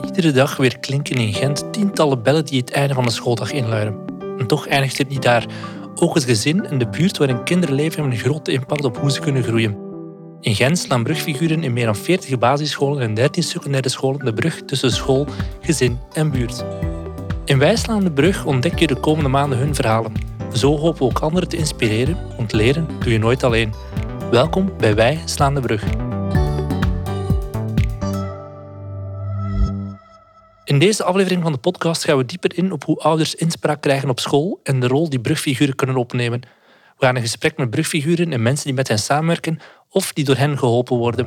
Iedere dag weer klinken in Gent tientallen bellen die het einde van de schooldag inluiden. En toch eindigt het niet daar. Ook het gezin en de buurt waarin kinderen leven hebben een grote impact op hoe ze kunnen groeien. In Gent slaan brugfiguren in meer dan 40 basisscholen en 13 secundaire scholen de brug tussen school, gezin en buurt. In Wij slaan de brug ontdek je de komende maanden hun verhalen. Zo hopen we ook anderen te inspireren, want leren doe je nooit alleen. Welkom bij Wij slaan de brug. In deze aflevering van de podcast gaan we dieper in op hoe ouders inspraak krijgen op school en de rol die brugfiguren kunnen opnemen. We gaan een gesprek met brugfiguren en mensen die met hen samenwerken of die door hen geholpen worden.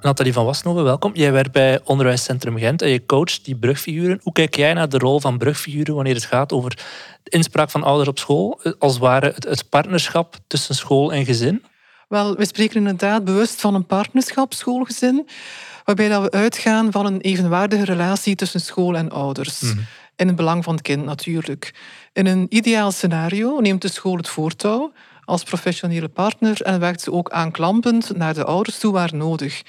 Nathalie van Wasnoven, welkom. Jij werkt bij Onderwijscentrum Gent en je coacht die brugfiguren. Hoe kijk jij naar de rol van brugfiguren wanneer het gaat over de inspraak van ouders op school, als het ware het partnerschap tussen school en gezin? Wel, we spreken inderdaad bewust van een partnerschap school-gezin waarbij dat we uitgaan van een evenwaardige relatie tussen school en ouders. Mhm. In het belang van het kind natuurlijk. In een ideaal scenario neemt de school het voortouw als professionele partner en werkt ze ook aanklampend naar de ouders toe waar nodig.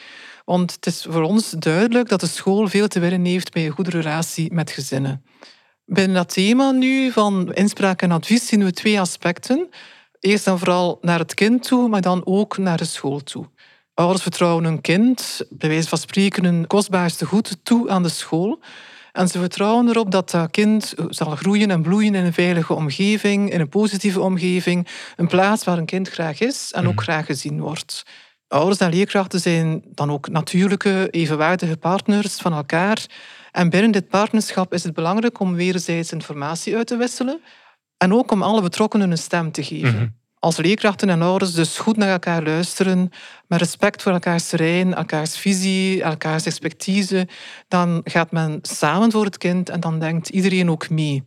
Want het is voor ons duidelijk dat de school veel te winnen heeft bij een goede relatie met gezinnen. Binnen dat thema nu van inspraak en advies zien we twee aspecten. Eerst en vooral naar het kind toe, maar dan ook naar de school toe. Ouders vertrouwen hun kind, bij wijze van spreken, hun kostbaarste goed toe aan de school. En ze vertrouwen erop dat dat kind zal groeien en bloeien in een veilige omgeving, in een positieve omgeving, een plaats waar een kind graag is en ook mhm. graag gezien wordt. Ouders en leerkrachten zijn dan ook natuurlijke, evenwaardige partners van elkaar. En binnen dit partnerschap is het belangrijk om wederzijds informatie uit te wisselen en ook om alle betrokkenen een stem te geven. Mhm als leerkrachten en ouders dus goed naar elkaar luisteren, met respect voor elkaars terrein, elkaars visie, elkaars expertise, dan gaat men samen voor het kind en dan denkt iedereen ook mee.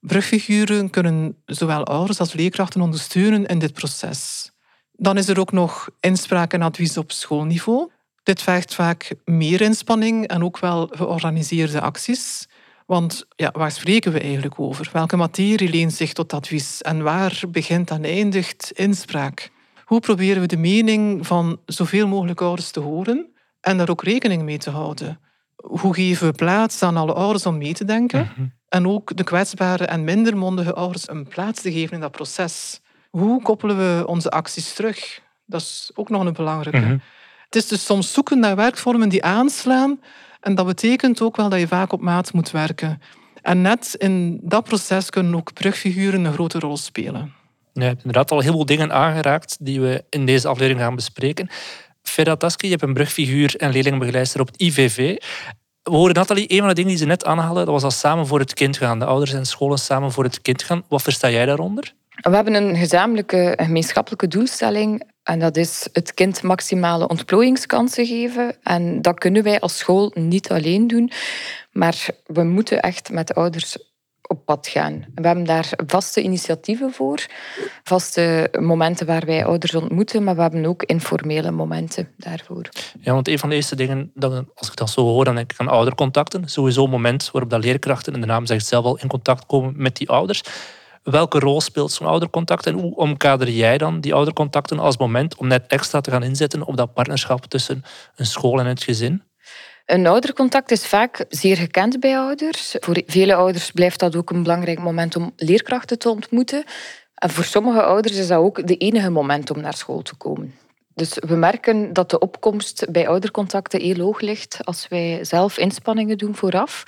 Brugfiguren kunnen zowel ouders als leerkrachten ondersteunen in dit proces. Dan is er ook nog inspraak en advies op schoolniveau. Dit vergt vaak meer inspanning en ook wel georganiseerde acties. Want ja, waar spreken we eigenlijk over? Welke materie leent zich tot advies? En waar begint en eindigt inspraak? Hoe proberen we de mening van zoveel mogelijk ouders te horen en daar ook rekening mee te houden? Hoe geven we plaats aan alle ouders om mee te denken? Mhm. En ook de kwetsbare en minder mondige ouders een plaats te geven in dat proces. Hoe koppelen we onze acties terug? Dat is ook nog een belangrijke. Mhm. Het is dus soms zoeken naar werkvormen die aanslaan en dat betekent ook wel dat je vaak op maat moet werken. En net in dat proces kunnen ook brugfiguren een grote rol spelen. je hebt inderdaad al heel veel dingen aangeraakt die we in deze aflevering gaan bespreken. Ferhat Taski, je hebt een brugfiguur en leerlingenbegeleider op het IVV. We horen Nathalie, een van de dingen die ze net aanhaalde, dat was al samen voor het kind gaan. De ouders en scholen samen voor het kind gaan. Wat versta jij daaronder? We hebben een gezamenlijke gemeenschappelijke doelstelling en dat is het kind maximale ontplooiingskansen geven. En dat kunnen wij als school niet alleen doen, maar we moeten echt met de ouders op pad gaan. We hebben daar vaste initiatieven voor, vaste momenten waar wij ouders ontmoeten, maar we hebben ook informele momenten daarvoor. Ja, want een van de eerste dingen, als ik dat zo hoor, dan denk ik aan oudercontacten. Sowieso een moment waarop dat leerkrachten, en de naam zegt zelf al, in contact komen met die ouders. Welke rol speelt zo'n oudercontact en hoe omkader jij dan die oudercontacten als moment om net extra te gaan inzetten op dat partnerschap tussen een school en het gezin? Een oudercontact is vaak zeer gekend bij ouders. Voor vele ouders blijft dat ook een belangrijk moment om leerkrachten te ontmoeten. En voor sommige ouders is dat ook de enige moment om naar school te komen. Dus we merken dat de opkomst bij oudercontacten heel hoog ligt als wij zelf inspanningen doen vooraf.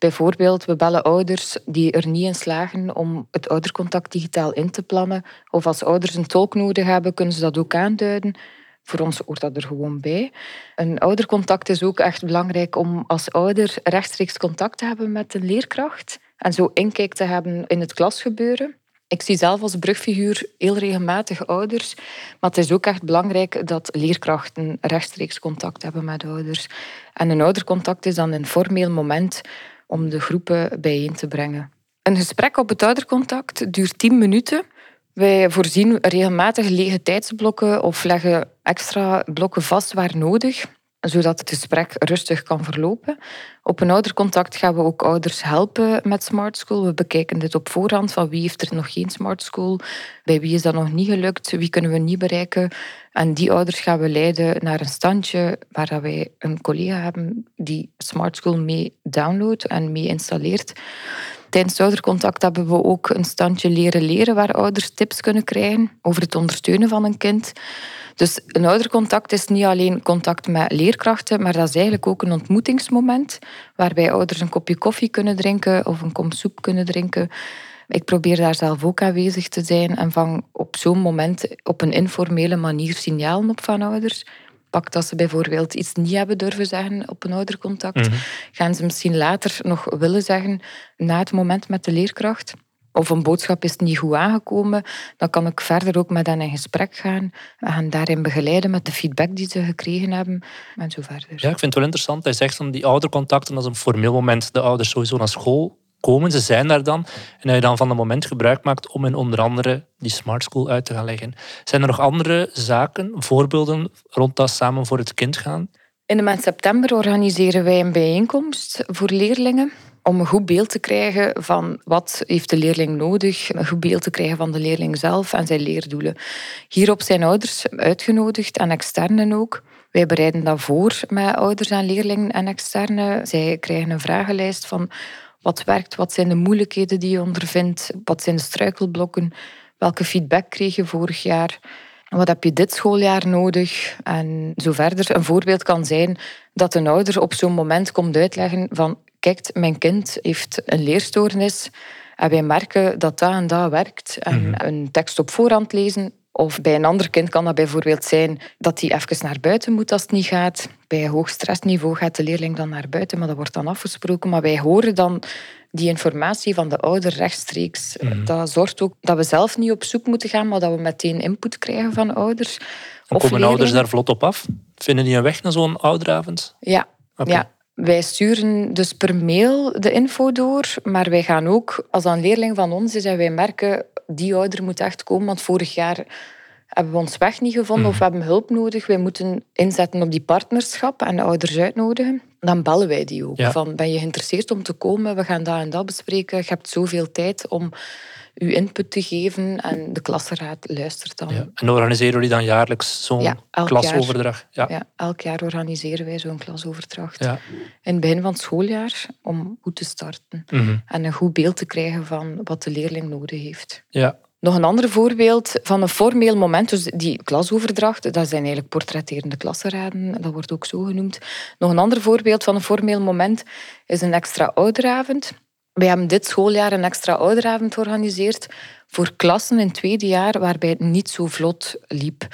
Bijvoorbeeld, we bellen ouders die er niet in slagen om het oudercontact digitaal in te plannen. Of als ouders een tolk nodig hebben, kunnen ze dat ook aanduiden. Voor ons hoort dat er gewoon bij. Een oudercontact is ook echt belangrijk om als ouder rechtstreeks contact te hebben met een leerkracht. En zo inkijk te hebben in het klasgebeuren. Ik zie zelf als brugfiguur heel regelmatig ouders, maar het is ook echt belangrijk dat leerkrachten rechtstreeks contact hebben met ouders. En een oudercontact is dan een formeel moment om de groepen bijeen te brengen. Een gesprek op het oudercontact duurt 10 minuten. Wij voorzien regelmatig lege tijdsblokken of leggen extra blokken vast waar nodig. Zodat het gesprek rustig kan verlopen. Op een oudercontact gaan we ook ouders helpen met Smart School. We bekijken dit op voorhand, van wie heeft er nog geen Smart School, bij wie is dat nog niet gelukt, wie kunnen we niet bereiken. En die ouders gaan we leiden naar een standje waar wij een collega hebben die Smart School mee downloadt en mee installeert. Tijdens oudercontact hebben we ook een standje leren leren waar ouders tips kunnen krijgen over het ondersteunen van een kind. Dus een oudercontact is niet alleen contact met leerkrachten, maar dat is eigenlijk ook een ontmoetingsmoment waarbij ouders een kopje koffie kunnen drinken of een kom soep kunnen drinken. Ik probeer daar zelf ook aanwezig te zijn en vang op zo'n moment op een informele manier signalen op van ouders. Pak dat ze bijvoorbeeld iets niet hebben durven zeggen op een oudercontact, mm gaan ze misschien later nog willen zeggen na het moment met de leerkracht of een boodschap is niet goed aangekomen, dan kan ik verder ook met hen in gesprek gaan en hen daarin begeleiden met de feedback die ze gekregen hebben en zo verder. Ja, ik vind het wel interessant. Hij zegt van die oudercontacten, is een formeel moment. De ouders sowieso naar school komen, ze zijn daar dan. En dat je dan van het moment gebruik maakt om in onder andere die smart school uit te gaan leggen. Zijn er nog andere zaken, voorbeelden rond dat samen voor het kind gaan? In de maand september organiseren wij een bijeenkomst voor leerlingen om een goed beeld te krijgen van wat heeft de leerling nodig, een goed beeld te krijgen van de leerling zelf en zijn leerdoelen. Hierop zijn ouders uitgenodigd en externen ook. Wij bereiden dat voor met ouders en leerlingen en externen. Zij krijgen een vragenlijst van wat werkt, wat zijn de moeilijkheden die je ondervindt, wat zijn de struikelblokken, welke feedback kreeg je vorig jaar. Wat heb je dit schooljaar nodig? En zo verder. Een voorbeeld kan zijn dat een ouder op zo'n moment komt uitleggen van kijk, mijn kind heeft een leerstoornis en wij merken dat dat en dat werkt. En mhm. een tekst op voorhand lezen. Of bij een ander kind kan dat bijvoorbeeld zijn dat hij even naar buiten moet als het niet gaat. Bij een hoog stressniveau gaat de leerling dan naar buiten, maar dat wordt dan afgesproken. Maar wij horen dan die informatie van de ouder rechtstreeks. Mhm. Dat zorgt ook dat we zelf niet op zoek moeten gaan, maar dat we meteen input krijgen van ouders. Of komen ouders daar vlot op af? Vinden die een weg naar zo'n ouderavond? Ja, ja. Wij sturen dus per mail de info door, maar wij gaan ook, als dat een leerling van ons is en wij merken, die ouder moet echt komen, want vorig jaar hebben we ons weg niet gevonden of mhm. we hebben hulp nodig. Wij moeten inzetten op die partnerschap en de ouders uitnodigen. Dan bellen wij die ook. Van, ben je geïnteresseerd om te komen? We gaan dat en dat bespreken. Je hebt zoveel tijd om uw input te geven en de klasraad luistert dan. Ja. En organiseren jullie dan jaarlijks zo'n klasoverdracht? Ja. ja. elk jaar organiseren wij zo'n klasoverdracht. Ja. In het begin van het schooljaar om goed te starten mhm. en een goed beeld te krijgen van wat de leerling nodig heeft. Ja. Nog een ander voorbeeld van een formeel moment, dus die klasoverdracht, dat zijn eigenlijk portretterende klassenraden, dat wordt ook zo genoemd. Nog een ander voorbeeld van een formeel moment is een extra ouderavond. We hebben dit schooljaar een extra ouderavond georganiseerd voor klassen in het tweede jaar waarbij het niet zo vlot liep.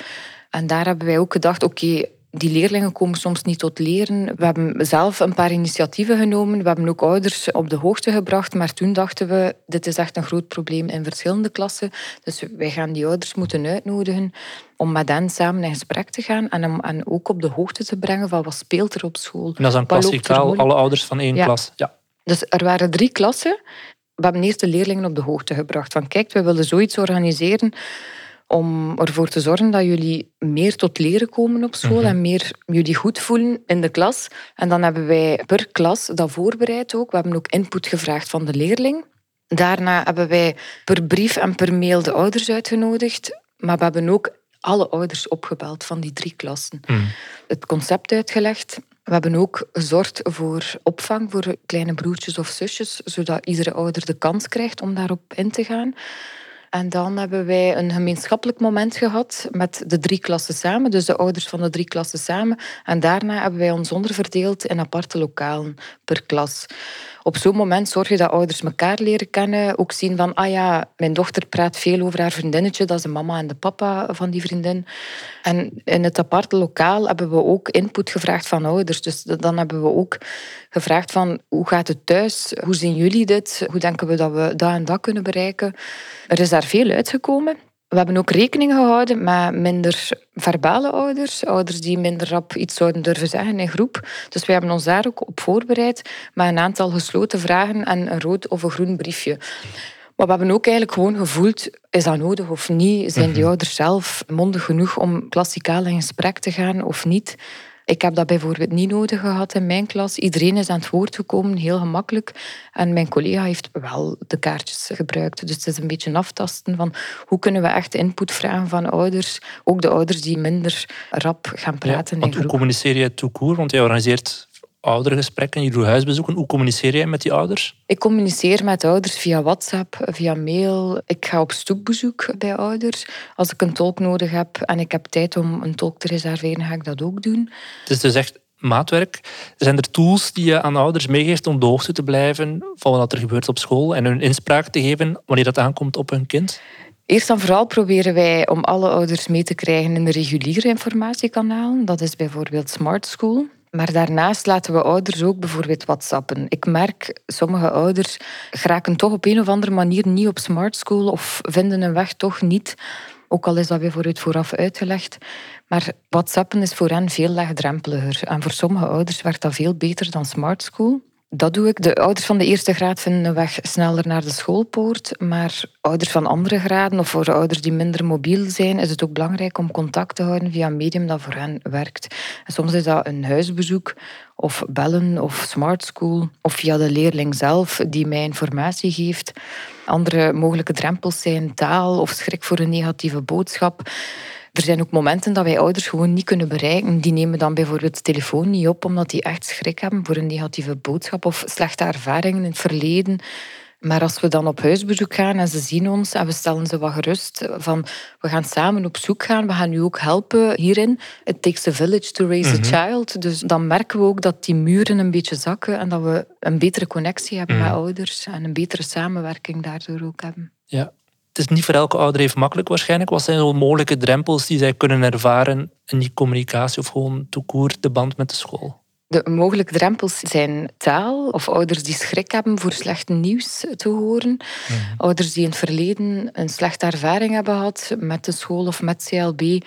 En daar hebben wij ook gedacht, oké, die leerlingen komen soms niet tot leren. We hebben zelf een paar initiatieven genomen. We hebben ook ouders op de hoogte gebracht. Maar toen dachten we, dit is echt een groot probleem in verschillende klassen. Dus wij gaan die ouders moeten uitnodigen om met hen samen in gesprek te gaan en, om, en ook op de hoogte te brengen van wat speelt er op school. En dat is een klassikaal, alle ouders van één klas. Ja. Dus er waren drie klassen. We hebben eerst de leerlingen op de hoogte gebracht. Van kijk, we willen zoiets organiseren om ervoor te zorgen dat jullie meer tot leren komen op school mhm. en meer jullie goed voelen in de klas. En dan hebben wij per klas dat voorbereid ook. We hebben ook input gevraagd van de leerling. Daarna hebben wij per brief en per mail de ouders uitgenodigd. Maar we hebben ook alle ouders opgebeld van die drie klassen. Mhm. Het concept uitgelegd. We hebben ook gezorgd voor opvang voor kleine broertjes of zusjes, zodat iedere ouder de kans krijgt om daarop in te gaan. En dan hebben wij een gemeenschappelijk moment gehad met de drie klassen samen, dus de ouders van de drie klassen samen. En daarna hebben wij ons onderverdeeld in aparte lokalen per klas op zo'n moment zorg je dat ouders elkaar leren kennen. Ook zien van, ah ja, mijn dochter praat veel over haar vriendinnetje. Dat is de mama en de papa van die vriendin. En in het aparte lokaal hebben we ook input gevraagd van ouders. Dus dan hebben we ook gevraagd van, hoe gaat het thuis? Hoe zien jullie dit? Hoe denken we dat we dat en dat kunnen bereiken? Er is daar veel uitgekomen. We hebben ook rekening gehouden met minder verbale ouders, ouders die minder rap iets zouden durven zeggen in groep. Dus we hebben ons daar ook op voorbereid met een aantal gesloten vragen en een rood of een groen briefje. Maar we hebben ook eigenlijk gewoon gevoeld, is dat nodig of niet? Zijn die mhm. ouders zelf mondig genoeg om klassikaal in gesprek te gaan of niet? Ik heb dat bijvoorbeeld niet nodig gehad in mijn klas. Iedereen is aan het woord gekomen, heel gemakkelijk. En mijn collega heeft wel de kaartjes gebruikt. Dus het is een beetje aftasten van hoe kunnen we echt input vragen van ouders. Ook de ouders die minder rap gaan praten. Ja, want hoe communiceer je toekoer? Want jij organiseert oudergesprekken, je doet huisbezoeken. Hoe communiceer jij met die ouders? Ik communiceer met ouders via WhatsApp, via mail. Ik ga op stoepbezoek bij ouders. Als ik een tolk nodig heb en ik heb tijd om een tolk te reserveren, ga ik dat ook doen. Het is dus echt maatwerk. Zijn er tools die je aan ouders meegeeft om op de hoogte te blijven van wat er gebeurt op school en hun inspraak te geven wanneer dat aankomt op hun kind? Eerst en vooral proberen wij om alle ouders mee te krijgen in de reguliere informatiekanalen. Dat is bijvoorbeeld Smart School. Maar daarnaast laten we ouders ook bijvoorbeeld whatsappen. Ik merk, sommige ouders geraken toch op een of andere manier niet op smart school of vinden een weg toch niet. Ook al is dat bijvoorbeeld vooraf uitgelegd. Maar whatsappen is voor hen veel laagdrempeliger. En voor sommige ouders werkt dat veel beter dan smart school. Dat doe ik. De ouders van de eerste graad vinden een weg sneller naar de schoolpoort. Maar ouders van andere graden of voor ouders die minder mobiel zijn, is het ook belangrijk om contact te houden via een medium dat voor hen werkt. Soms is dat een huisbezoek of bellen of smart school of via de leerling zelf die mij informatie geeft. Andere mogelijke drempels zijn taal of schrik voor een negatieve boodschap. Er zijn ook momenten dat wij ouders gewoon niet kunnen bereiken. Die nemen dan bijvoorbeeld de telefoon niet op omdat die echt schrik hebben voor een negatieve boodschap of slechte ervaringen in het verleden. Maar als we dan op huisbezoek gaan en ze zien ons en we stellen ze wat gerust van we gaan samen op zoek gaan, we gaan u ook helpen hierin. It takes a village to raise a mhm. child. Dus dan merken we ook dat die muren een beetje zakken en dat we een betere connectie hebben met mhm. ouders en een betere samenwerking daardoor ook hebben. Ja, het is niet voor elke ouder even makkelijk waarschijnlijk. Wat zijn de mogelijke drempels die zij kunnen ervaren in die communicatie of gewoon toekoer de band met de school? De mogelijke drempels zijn taal of ouders die schrik hebben voor slecht nieuws te horen. Mhm. Ouders die in het verleden een slechte ervaring hebben gehad met de school of met CLB.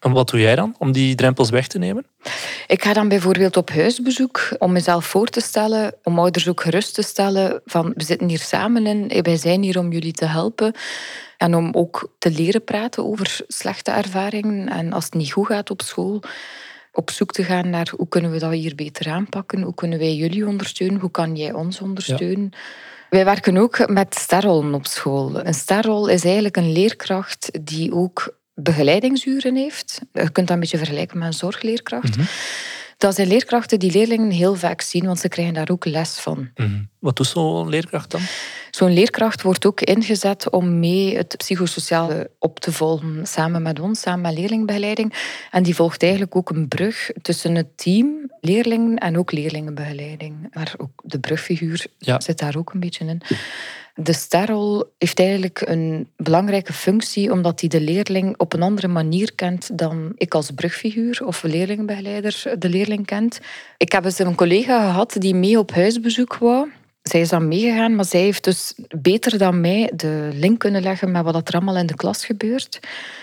En wat doe jij dan om die drempels weg te nemen? Ik ga dan bijvoorbeeld op huisbezoek om mezelf voor te stellen, om ouders ook gerust te stellen van we zitten hier samen in, wij zijn hier om jullie te helpen. En om ook te leren praten over slechte ervaringen en als het niet goed gaat op school, op zoek te gaan naar hoe kunnen we dat hier beter aanpakken, hoe kunnen wij jullie ondersteunen, hoe kan jij ons ondersteunen. Wij werken ook met starrollen op school. Een starrol is eigenlijk een leerkracht die ook begeleidingsuren heeft. Je kunt dat een beetje vergelijken met een zorgleerkracht. Mhm. Dat zijn leerkrachten die leerlingen heel vaak zien, want ze krijgen daar ook les van. Mhm. Wat doet zo'n leerkracht dan? Zo'n leerkracht wordt ook ingezet om mee het psychosociale op te volgen, samen met ons, samen met leerlingbegeleiding. En die volgt eigenlijk ook een brug tussen het team, leerlingen en ook leerlingenbegeleiding. Maar ook de brugfiguur zit daar ook een beetje in. De sterrol heeft eigenlijk een belangrijke functie omdat hij de leerling op een andere manier kent dan ik als brugfiguur of leerlingbegeleider de leerling kent. Ik heb eens een collega gehad die mee op huisbezoek wou. Zij is dan meegegaan, maar zij heeft dus beter dan mij de link kunnen leggen met wat er allemaal in de klas gebeurt.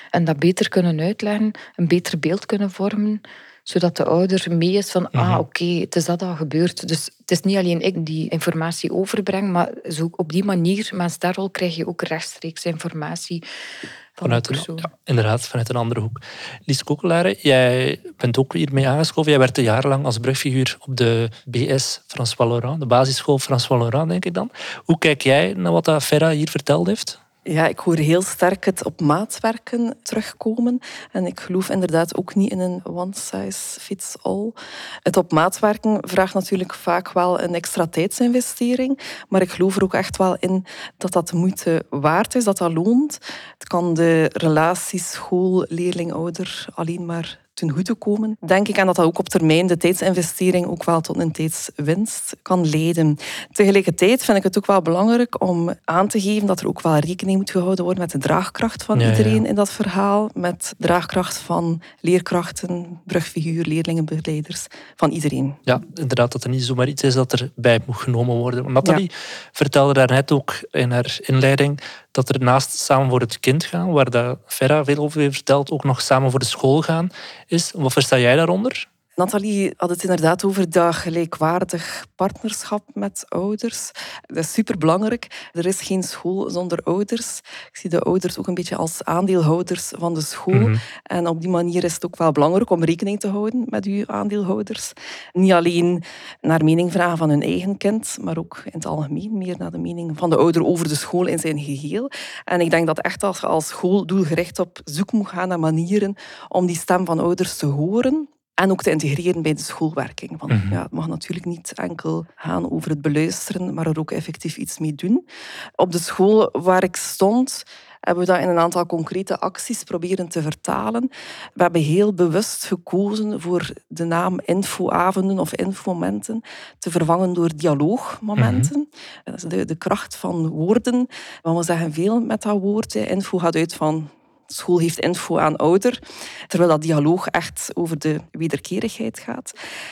En dat beter kunnen uitleggen, een beter beeld kunnen vormen zodat de ouder mee is van, ah mhm. oké, het is dat al gebeurd. Dus het is niet alleen ik die informatie overbreng, maar zo op die manier, met Starrol, krijg je ook rechtstreeks informatie vanuit een, ja, inderdaad, vanuit een andere hoek. Lies Kokelare, jij bent ook hiermee aangeschoven. Jij werkte jarenlang als brugfiguur op de BS François Laurent, de basisschool François Laurent, denk ik dan. Hoe kijk jij naar wat Ferra hier verteld heeft? Ja, ik hoor heel sterk het op maat werken terugkomen. En ik geloof inderdaad ook niet in een one size fits all. Het op maat werken vraagt natuurlijk vaak wel een extra tijdsinvestering. Maar ik geloof er ook echt wel in dat dat de moeite waard is, dat dat loont. Het kan de relatie school-leerling-ouder alleen maar ten goede komen. Denk ik aan dat dat ook op termijn de tijdsinvestering ook wel tot een tijdswinst kan leiden. Tegelijkertijd vind ik het ook wel belangrijk om aan te geven dat er ook wel rekening moet gehouden worden met de draagkracht van iedereen in dat verhaal. Met draagkracht van leerkrachten, brugfiguur, leerlingen, begeleiders, van iedereen. Ja, inderdaad, dat er niet zomaar iets is dat erbij moet genomen worden. Nathalie vertelde daarnet ook in haar inleiding dat er naast samen voor het kind gaan, waar dat Ferra veel over heeft verteld, ook nog samen voor de school gaan is. Wat versta jij daaronder? Nathalie had het inderdaad over dat gelijkwaardig partnerschap met ouders. Dat is superbelangrijk. Er is geen school zonder ouders. Ik zie de ouders ook een beetje als aandeelhouders van de school. Mhm. En op die manier is het ook wel belangrijk om rekening te houden met uw aandeelhouders. Niet alleen naar mening vragen van hun eigen kind, maar ook in het algemeen meer naar de mening van de ouder over de school in zijn geheel. En ik denk dat echt als je als school doelgericht op zoek moet gaan naar manieren om die stem van ouders te horen en ook te integreren bij de schoolwerking. Want, mhm. ja, het mag natuurlijk niet enkel gaan over het beluisteren, maar er ook effectief iets mee doen. Op de school waar ik stond, hebben we dat in een aantal concrete acties proberen te vertalen. We hebben heel bewust gekozen voor de naam infoavonden of infomomenten te vervangen door dialoogmomenten. Mm Dat is de, de kracht van woorden. Want we zeggen veel met dat woord. Info gaat uit van school heeft info aan ouder, terwijl dat dialoog echt over de wederkerigheid gaat.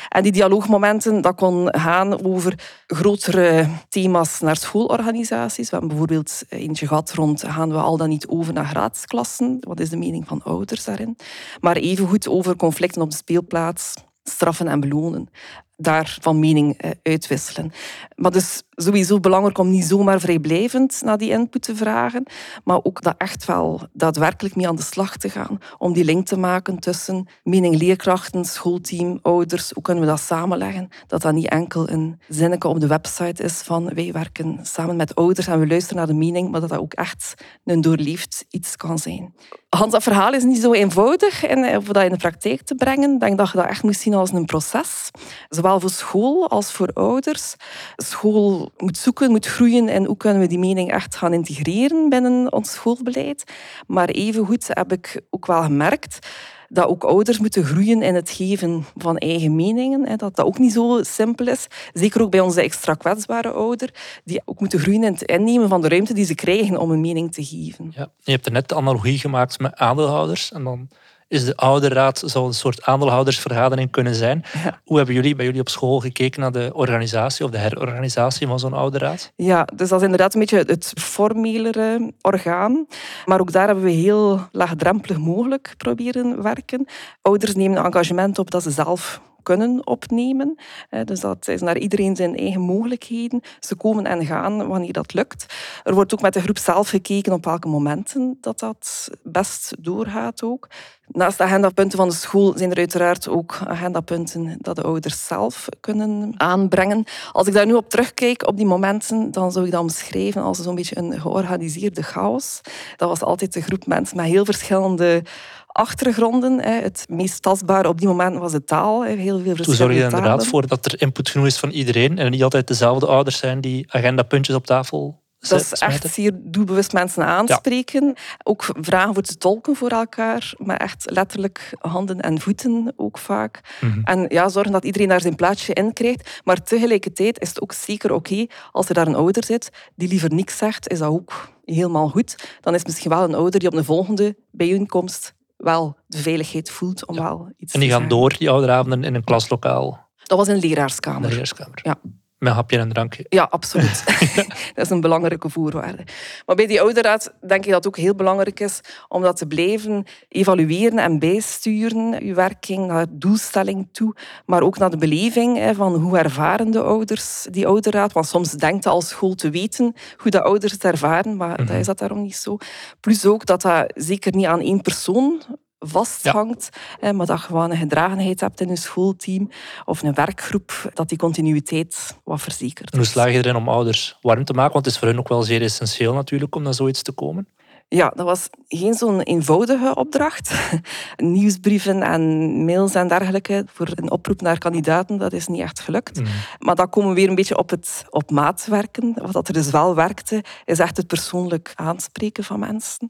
En die dialoogmomenten, dat kon gaan over grotere thema's naar schoolorganisaties. We hebben bijvoorbeeld eentje gehad rond, gaan we al dan niet over naar graadsklassen? Wat is de mening van ouders daarin? Maar evengoed over conflicten op de speelplaats, straffen en belonen daar van mening eh, uitwisselen. Maar dus sowieso belangrijk om niet zomaar vrijblijvend naar die input te vragen, maar ook dat echt wel daadwerkelijk mee aan de slag te gaan om die link te maken tussen mening leerkrachten, schoolteam, ouders. Hoe kunnen we dat samenleggen? Dat dat niet enkel een zinnetje op de website is van wij werken samen met ouders en we luisteren naar de mening, maar dat dat ook echt een doorleefd iets kan zijn. Hans, dat verhaal is niet zo eenvoudig en om dat in de praktijk te brengen. Ik denk dat je dat echt moet zien als een proces. Zowel voor school als voor ouders. School moet zoeken, moet groeien en hoe kunnen we die mening echt gaan integreren binnen ons schoolbeleid. Maar evengoed heb ik ook wel gemerkt dat ook ouders moeten groeien in het geven van eigen meningen. Dat dat ook niet zo simpel is. Zeker ook bij onze extra kwetsbare ouder, die ook moeten groeien in het innemen van de ruimte die ze krijgen om een mening te geven. Ja, je hebt er net de analogie gemaakt met aandeelhouders. En dan is de ouderraad zou een soort aandeelhoudersvergadering kunnen zijn. Hoe hebben jullie bij jullie op school gekeken naar de organisatie of de herorganisatie van zo'n ouderraad? Ja, dus dat is inderdaad een beetje het formelere orgaan. Maar ook daar hebben we heel laagdrempelig mogelijk proberen werken. Ouders nemen engagement op dat ze zelf kunnen opnemen. Dus dat is naar iedereen zijn eigen mogelijkheden. Ze komen en gaan wanneer dat lukt. Er wordt ook met de groep zelf gekeken op welke momenten dat dat best doorgaat ook. Naast de agendapunten van de school zijn er uiteraard ook agendapunten dat de ouders zelf kunnen aanbrengen. Als ik daar nu op terugkijk, op die momenten, dan zou ik dat omschrijven als zo'n beetje een georganiseerde chaos. Dat was altijd een groep mensen met heel verschillende achtergronden. Het meest tastbare op die moment was de taal. Heel veel verschillende Toen zorg je inderdaad voor dat er input genoeg is van iedereen en niet altijd dezelfde ouders zijn die agendapuntjes op tafel dat is echt zeer doelbewust mensen aanspreken. Ook vragen voor te tolken voor elkaar, maar echt letterlijk handen en voeten ook vaak. Mhm. En ja, zorgen dat iedereen daar zijn plaatsje in krijgt. Maar tegelijkertijd is het ook zeker oké als er daar een ouder zit die liever niks zegt, is dat ook helemaal goed. Dan is misschien wel een ouder die op de volgende bijeenkomst wel de veiligheid voelt om wel iets En die gaan door, die ouderavonden, in een klaslokaal? Dat was een leraarskamer. leraarskamer. Ja. Met hapje en drankje. Ja, absoluut. dat is een belangrijke voorwaarde. Maar bij die ouderraad denk ik dat het ook heel belangrijk is om dat te blijven evalueren en bijsturen. Je werking naar doelstelling toe, maar ook naar de beleving van hoe ervaren de ouders die ouderraad. Want soms denkt je als school te weten hoe de ouders het ervaren, maar mm dat is dat daarom niet zo. Plus ook dat dat zeker niet aan één persoon vasthangt, ja. maar dat je gewoon een gedragenheid hebt in een schoolteam of een werkgroep, dat die continuïteit wat verzekert. hoe slaag je erin om ouders warm te maken? Want het is voor hen ook wel zeer essentieel natuurlijk om naar zoiets te komen. Ja, dat was geen zo'n eenvoudige opdracht. Nieuwsbrieven en mails en dergelijke voor een oproep naar kandidaten, dat is niet echt gelukt. Mm. Maar dan komen we weer een beetje op het op maat werken. Wat er dus wel werkte, is echt het persoonlijk aanspreken van mensen.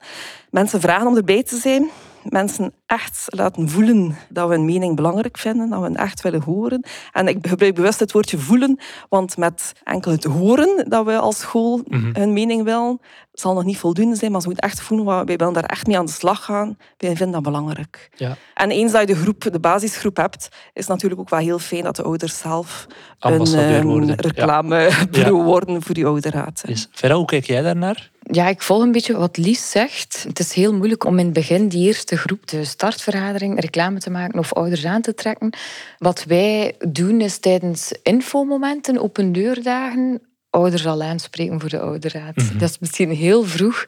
Mensen vragen om erbij te zijn mensen echt laten voelen dat we een mening belangrijk vinden, dat we het echt willen horen. En ik gebruik bewust het woordje voelen, want met enkel het horen dat we als school mm hun mening willen, zal nog niet voldoende zijn, maar ze moeten echt voelen, wij willen daar echt mee aan de slag gaan. Wij vinden dat belangrijk. Ja. En eens dat je de, groep, de basisgroep hebt, is natuurlijk ook wel heel fijn dat de ouders zelf een um, reclamebureau ja. worden voor die ouderraad. Yes. Vera, hoe kijk jij daarnaar? Ja, ik volg een beetje wat Lies zegt. Het is heel moeilijk om in het begin die eerste groep, de startvergadering, reclame te maken of ouders aan te trekken. Wat wij doen is tijdens infomomenten, open deurdagen, ouders al aanspreken voor de ouderraad. Mhm. Dat is misschien heel vroeg,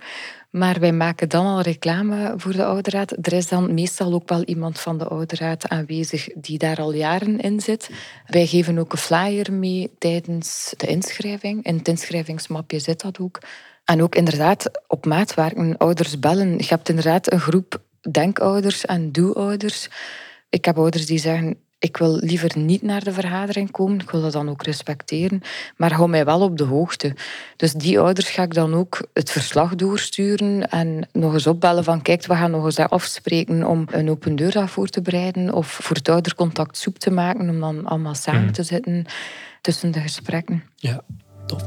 maar wij maken dan al reclame voor de ouderraad. Er is dan meestal ook wel iemand van de ouderraad aanwezig die daar al jaren in zit. Wij geven ook een flyer mee tijdens de inschrijving. In het inschrijvingsmapje zit dat ook. En ook inderdaad op maat werken, ouders bellen. Je hebt inderdaad een groep denkouders en doe-ouders. Ik heb ouders die zeggen, ik wil liever niet naar de vergadering komen. Ik wil dat dan ook respecteren. Maar hou mij wel op de hoogte. Dus die ouders ga ik dan ook het verslag doorsturen en nog eens opbellen van kijk, we gaan nog eens afspreken om een open deurdag voor te bereiden of voor het oudercontact soep te maken om dan allemaal samen Mhm. te zitten tussen de gesprekken. Ja, tof.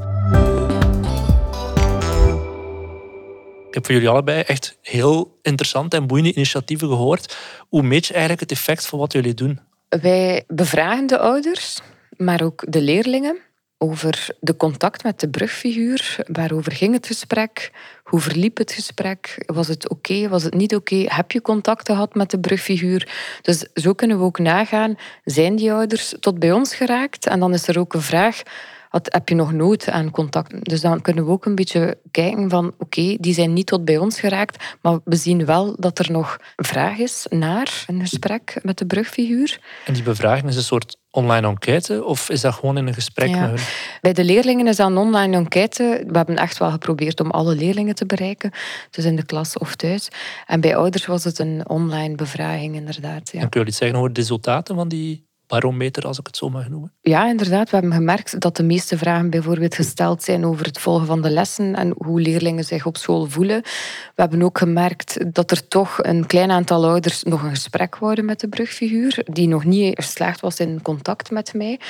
Ik heb van jullie allebei echt heel interessante en boeiende initiatieven gehoord. Hoe meet je eigenlijk het effect van wat jullie doen? Wij bevragen de ouders, maar ook de leerlingen over de contact met de brugfiguur. Waarover ging het gesprek? Hoe verliep het gesprek? Was het oké? Was het niet oké? Heb je contact gehad met de brugfiguur? Dus zo kunnen we ook nagaan, zijn die ouders tot bij ons geraakt? En dan is er ook een vraag, wat, heb je nog nood aan contact? Dus dan kunnen we ook een beetje kijken van, oké, die zijn niet tot bij ons geraakt, maar we zien wel dat er nog vraag is naar een gesprek met de brugfiguur. En die bevraging is een soort online enquête of is dat gewoon in een gesprek Ja. met hun? Bij de leerlingen is dat een online enquête. We hebben echt wel geprobeerd om alle leerlingen te bereiken, dus in de klas of thuis. En bij ouders was het een online bevraging, inderdaad. Ja. En kun je iets zeggen over de resultaten van die barometer, als ik het zo mag noemen? Ja, inderdaad. We hebben gemerkt dat de meeste vragen bijvoorbeeld gesteld zijn over het volgen van de lessen en hoe leerlingen zich op school voelen. We hebben ook gemerkt dat er toch een klein aantal ouders nog een gesprek wouden met de brugfiguur, die nog niet geslaagd was in contact met mij.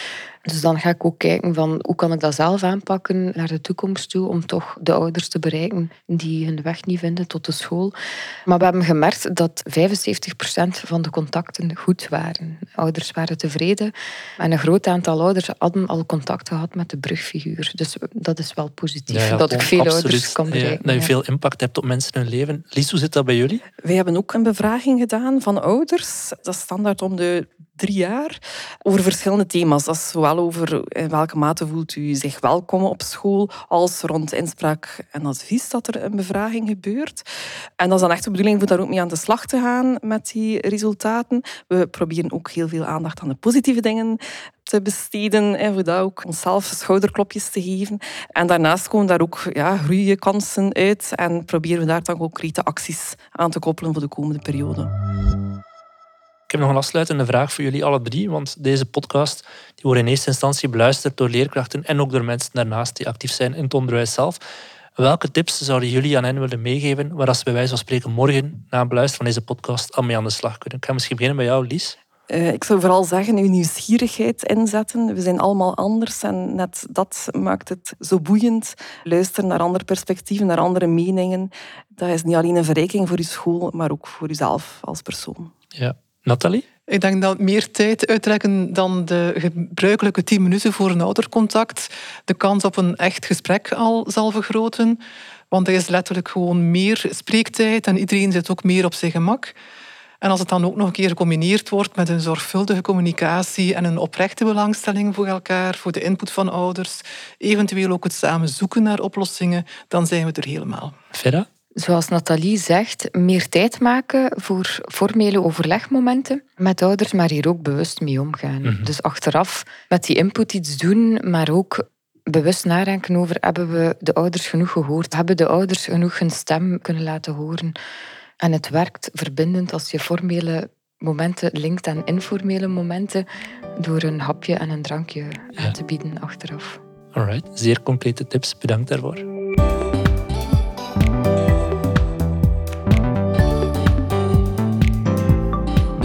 Dus dan ga ik ook kijken van hoe kan ik dat zelf aanpakken naar de toekomst toe om toch de ouders te bereiken die hun weg niet vinden tot de school. Maar we hebben gemerkt dat 75% van de contacten goed waren. Ouders waren tevreden en een groot aantal ouders hadden al contact gehad met de brugfiguur. Dus dat is wel positief, dat ik veel absoluut. ouders kan Ja, bereiken. dat je ja. veel impact hebt op mensen hun leven. Lies, hoe zit dat bij jullie? Wij hebben ook een bevraging gedaan van ouders. Dat is standaard om de drie jaar. Over verschillende thema's. Dat is zowel over in welke mate voelt u zich welkom op school, als rond inspraak en advies dat er een bevraging gebeurt. En dat is dan echt de bedoeling om daar ook mee aan de slag te gaan met die resultaten. We proberen ook heel veel aandacht aan de positieve dingen te besteden, en voor dat ook onszelf schouderklopjes te geven. En daarnaast komen daar ook ja, groeikansen uit en proberen we daar dan concrete acties aan te koppelen voor de komende periode. Ik heb nog een afsluitende vraag voor jullie alle drie, want deze podcast die wordt in eerste instantie beluisterd door leerkrachten en ook door mensen daarnaast die actief zijn in het onderwijs zelf. Welke tips zouden jullie aan hen willen meegeven, waar als ze bij wijze van spreken morgen na het beluisteren van deze podcast al mee aan de slag kunnen? Ik ga misschien beginnen bij jou, Lies. Eh, ik zou vooral zeggen, uw nieuwsgierigheid inzetten. We zijn allemaal anders en net dat maakt het zo boeiend. Luisteren naar andere perspectieven, naar andere meningen. Dat is niet alleen een verrijking voor uw school, maar ook voor uzelf als persoon. Ja. Nathalie? Ik denk dat meer tijd uittrekken dan de gebruikelijke 10 minuten voor een oudercontact de kans op een echt gesprek al zal vergroten. Want er is letterlijk gewoon meer spreektijd en iedereen zit ook meer op zijn gemak. En als het dan ook nog een keer gecombineerd wordt met een zorgvuldige communicatie en een oprechte belangstelling voor elkaar, voor de input van ouders, eventueel ook het samen zoeken naar oplossingen, dan zijn we er helemaal. Vera? Zoals Nathalie zegt, meer tijd maken voor formele overlegmomenten met ouders, maar hier ook bewust mee omgaan. Mhm. Dus achteraf met die input iets doen, maar ook bewust nadenken over hebben we de ouders genoeg gehoord? Hebben de ouders genoeg hun stem kunnen laten horen? En het werkt verbindend als je formele momenten linkt aan informele momenten door een hapje en een drankje aan te bieden achteraf. Alright, zeer concrete tips. Bedankt daarvoor.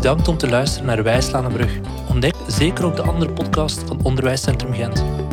Bedankt om te luisteren naar Wijslanenbrug. Ontdek zeker ook de andere podcast van Onderwijscentrum Gent.